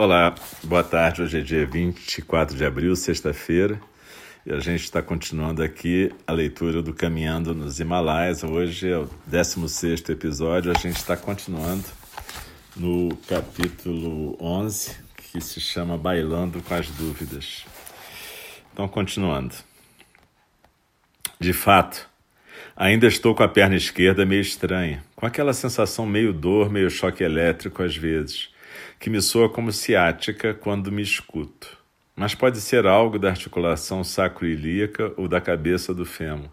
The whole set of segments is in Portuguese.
Olá, boa tarde. Hoje é dia 24 de abril, sexta-feira, e a gente está continuando aqui a leitura do Caminhando nos Himalaias. Hoje é o 16 episódio, a gente está continuando no capítulo 11, que se chama Bailando com as Dúvidas. Então, continuando. De fato, ainda estou com a perna esquerda meio estranha, com aquela sensação meio dor, meio choque elétrico às vezes que me soa como ciática quando me escuto. Mas pode ser algo da articulação sacroilíaca ou da cabeça do fêmur.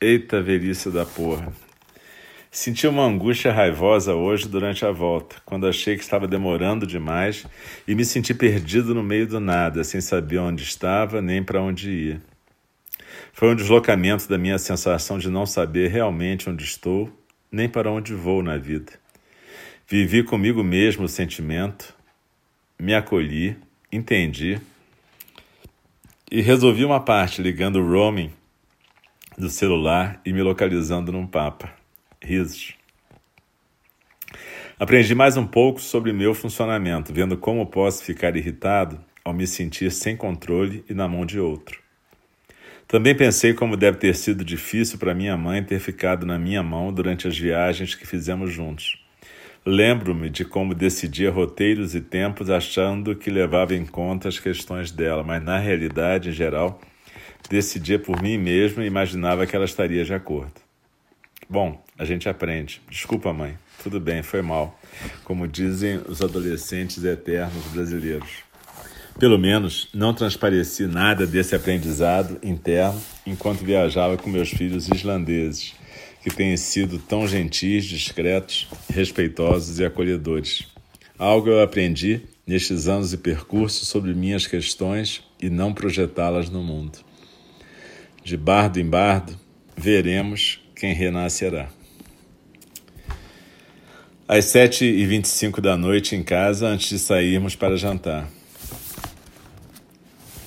Eita velhice da porra! Senti uma angústia raivosa hoje durante a volta, quando achei que estava demorando demais e me senti perdido no meio do nada, sem saber onde estava nem para onde ia. Foi um deslocamento da minha sensação de não saber realmente onde estou, nem para onde vou na vida. Vivi comigo mesmo o sentimento, me acolhi, entendi e resolvi uma parte ligando o roaming do celular e me localizando num Papa. Risos. Aprendi mais um pouco sobre meu funcionamento, vendo como posso ficar irritado ao me sentir sem controle e na mão de outro. Também pensei como deve ter sido difícil para minha mãe ter ficado na minha mão durante as viagens que fizemos juntos Lembro-me de como decidia roteiros e tempos achando que levava em conta as questões dela, mas na realidade, em geral, decidia por mim mesmo e imaginava que ela estaria de acordo. Bom, a gente aprende. Desculpa, mãe. Tudo bem, foi mal. Como dizem os adolescentes eternos brasileiros. Pelo menos não transpareci nada desse aprendizado interno enquanto viajava com meus filhos islandeses que têm sido tão gentis, discretos, respeitosos e acolhedores. Algo eu aprendi nestes anos de percurso sobre minhas questões e não projetá-las no mundo. De bardo em bardo, veremos quem renascerá. Às sete e vinte e cinco da noite em casa, antes de sairmos para jantar.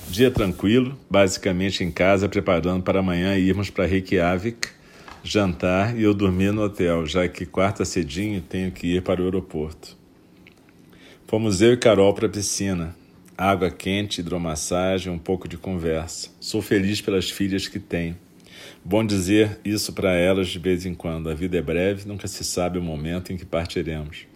Dia tranquilo, basicamente em casa, preparando para amanhã irmos para Reykjavik, jantar e eu dormir no hotel, já que quarta cedinho tenho que ir para o aeroporto. Fomos eu e Carol para a piscina. Água quente, hidromassagem, um pouco de conversa. Sou feliz pelas filhas que tenho. Bom dizer isso para elas de vez em quando. A vida é breve, nunca se sabe o momento em que partiremos.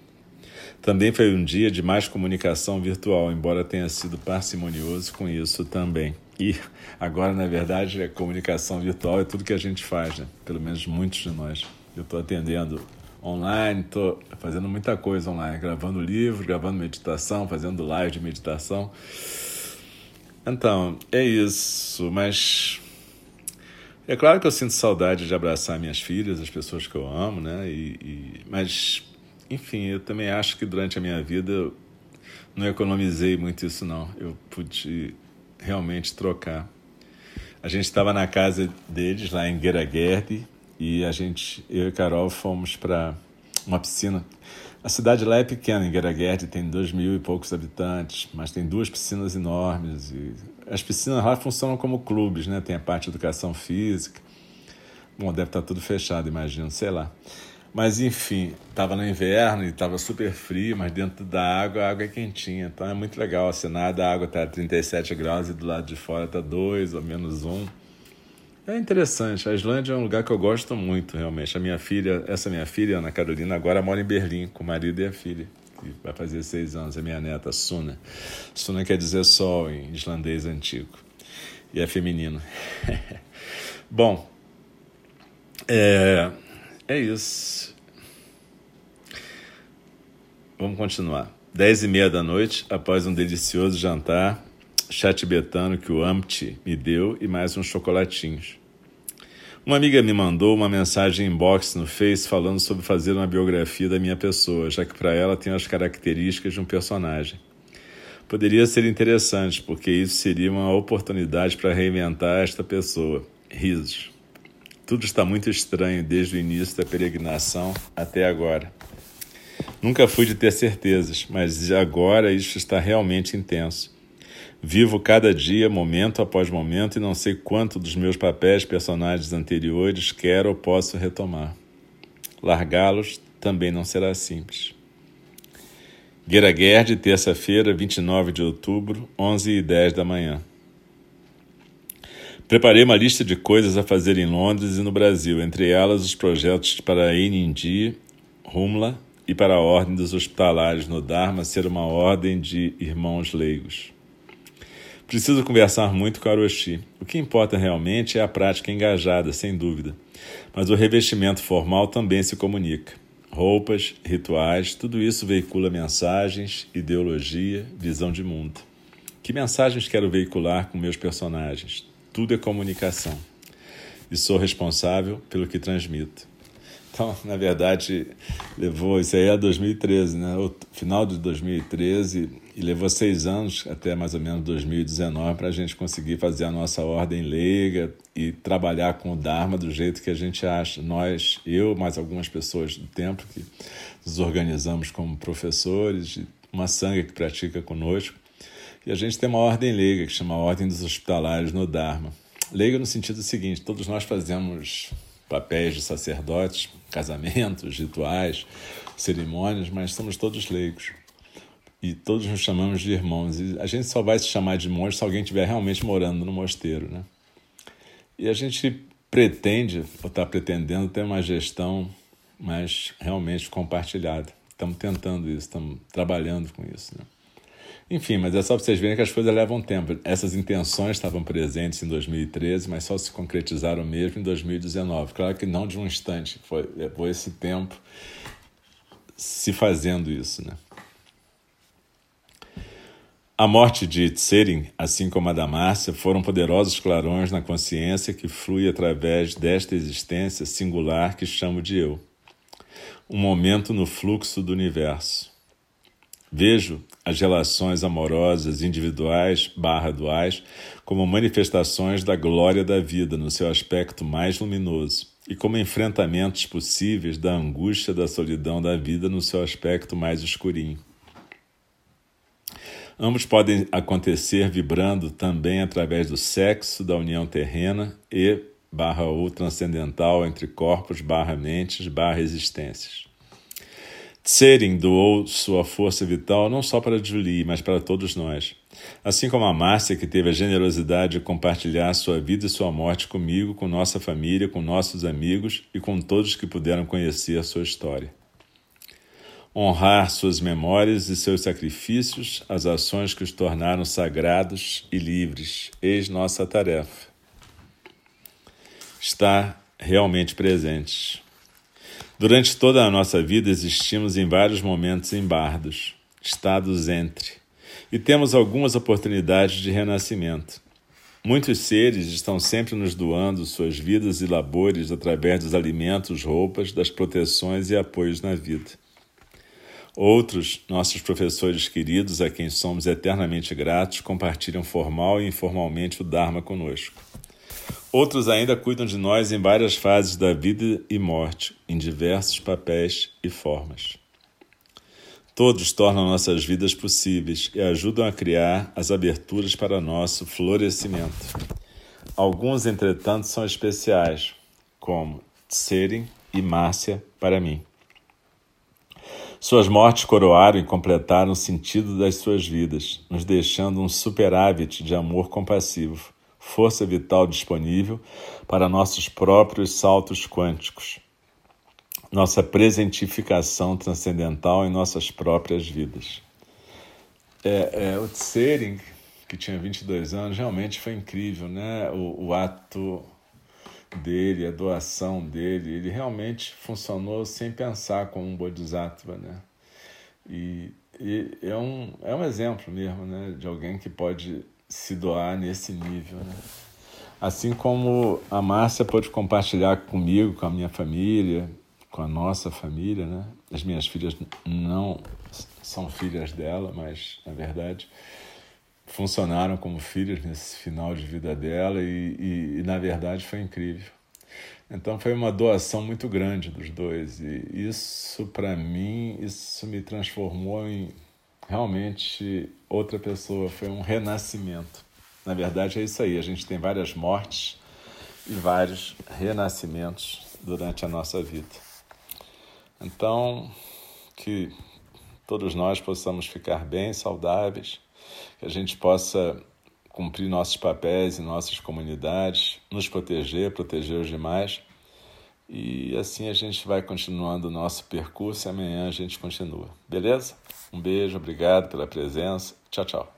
Também foi um dia de mais comunicação virtual, embora tenha sido parcimonioso com isso também. E agora, na verdade, a comunicação virtual é tudo que a gente faz, né? pelo menos muitos de nós. Eu estou atendendo online, estou fazendo muita coisa online, gravando livro, gravando meditação, fazendo live de meditação. Então, é isso, mas é claro que eu sinto saudade de abraçar minhas filhas, as pessoas que eu amo, né? E, e, mas, enfim, eu também acho que durante a minha vida não economizei muito isso, não. Eu pude realmente trocar. A gente estava na casa deles, lá em Gueragerde, e a gente, eu e Carol, fomos para uma piscina. A cidade lá é pequena, em Gueragerde tem dois mil e poucos habitantes, mas tem duas piscinas enormes. E as piscinas lá funcionam como clubes, né? Tem a parte de educação física. Bom, deve estar tudo fechado, imagino, sei lá. Mas enfim, estava no inverno e estava super frio, mas dentro da água a água é quentinha. Então é muito legal. Assim, nada, a água está a 37 graus e do lado de fora está 2 ou menos 1. Um. É interessante. A Islândia é um lugar que eu gosto muito, realmente. A minha filha, essa minha filha, Ana Carolina, agora mora em Berlim com o marido e a filha. Que vai fazer seis anos, é minha neta, Suna. Suna quer dizer sol em islandês antigo. E é feminino. Bom, é, é isso. Vamos continuar. Dez e meia da noite, após um delicioso jantar, chá tibetano que o Amti me deu e mais uns chocolatinhos. Uma amiga me mandou uma mensagem inbox no Face falando sobre fazer uma biografia da minha pessoa, já que para ela tem as características de um personagem. Poderia ser interessante, porque isso seria uma oportunidade para reinventar esta pessoa. Risos. Tudo está muito estranho desde o início da peregrinação até agora. Nunca fui de ter certezas, mas agora isso está realmente intenso. Vivo cada dia, momento após momento, e não sei quanto dos meus papéis personagens anteriores quero ou posso retomar. Largá-los também não será simples. Gueragerd, terça-feira, 29 de outubro, 11 e 10 da manhã. Preparei uma lista de coisas a fazer em Londres e no Brasil, entre elas os projetos para a Inindi, Rumla e para a Ordem dos Hospitalares no Dharma ser uma ordem de irmãos leigos. Preciso conversar muito com Aroshi. O que importa realmente é a prática engajada, sem dúvida. Mas o revestimento formal também se comunica. Roupas, rituais, tudo isso veicula mensagens, ideologia, visão de mundo. Que mensagens quero veicular com meus personagens? Tudo é comunicação. E sou responsável pelo que transmito. Então, na verdade, levou, isso aí é 2013, né? O final de 2013, e levou seis anos, até mais ou menos 2019, para a gente conseguir fazer a nossa ordem leiga e trabalhar com o Dharma do jeito que a gente acha. Nós, eu, mais algumas pessoas do templo que nos organizamos como professores, uma sangue que pratica conosco. E a gente tem uma ordem leiga que chama Ordem dos Hospitalares no Dharma. Leiga no sentido seguinte: todos nós fazemos papéis de sacerdotes, casamentos, rituais, cerimônias, mas somos todos leigos. E todos nos chamamos de irmãos. E a gente só vai se chamar de monge se alguém estiver realmente morando no mosteiro. Né? E a gente pretende, ou está pretendendo, ter uma gestão mais realmente compartilhada. Estamos tentando isso, estamos trabalhando com isso. Né? Enfim, mas é só para vocês verem que as coisas levam tempo. Essas intenções estavam presentes em 2013, mas só se concretizaram mesmo em 2019. Claro que não de um instante, foi, levou esse tempo se fazendo isso, né? A morte de Tsering, assim como a da Márcia, foram poderosos clarões na consciência que flui através desta existência singular que chamo de eu. Um momento no fluxo do universo. Vejo as relações amorosas individuais barra duais como manifestações da glória da vida no seu aspecto mais luminoso e como enfrentamentos possíveis da angústia da solidão da vida no seu aspecto mais escurinho. Ambos podem acontecer vibrando também através do sexo, da união terrena e barra ou transcendental entre corpos barra mentes barra existências. Tsering doou sua força vital não só para Julie, mas para todos nós. Assim como a Márcia, que teve a generosidade de compartilhar sua vida e sua morte comigo, com nossa família, com nossos amigos e com todos que puderam conhecer a sua história honrar suas memórias e seus sacrifícios, as ações que os tornaram sagrados e livres. Eis nossa tarefa. Está realmente presente. Durante toda a nossa vida existimos em vários momentos em bardos, estados entre, e temos algumas oportunidades de renascimento. Muitos seres estão sempre nos doando suas vidas e labores através dos alimentos, roupas, das proteções e apoios na vida. Outros, nossos professores queridos, a quem somos eternamente gratos, compartilham formal e informalmente o Dharma conosco. Outros ainda cuidam de nós em várias fases da vida e morte, em diversos papéis e formas. Todos tornam nossas vidas possíveis e ajudam a criar as aberturas para nosso florescimento. Alguns, entretanto, são especiais, como Tsering e Márcia para mim. Suas mortes coroaram e completaram o sentido das suas vidas, nos deixando um superávit de amor compassivo, força vital disponível para nossos próprios saltos quânticos, nossa presentificação transcendental em nossas próprias vidas. É, é, o Tsering, que tinha 22 anos, realmente foi incrível, né? o, o ato dele, a doação dele, ele realmente funcionou sem pensar como um bodhisattva, né? E, e, é, um, é um exemplo mesmo, né, de alguém que pode se doar nesse nível, né? Assim como a Márcia pode compartilhar comigo, com a minha família, com a nossa família, né? As minhas filhas não são filhas dela, mas na verdade funcionaram como filhos nesse final de vida dela e, e, e, na verdade foi incrível. Então foi uma doação muito grande dos dois e isso para mim isso me transformou em realmente outra pessoa, foi um renascimento. Na verdade é isso aí, a gente tem várias mortes e vários renascimentos durante a nossa vida. Então, que todos nós possamos ficar bem, saudáveis, que a gente possa cumprir nossos papéis em nossas comunidades, nos proteger, proteger os demais. E assim a gente vai continuando o nosso percurso e amanhã a gente continua. Beleza? Um beijo, obrigado pela presença. Tchau, tchau.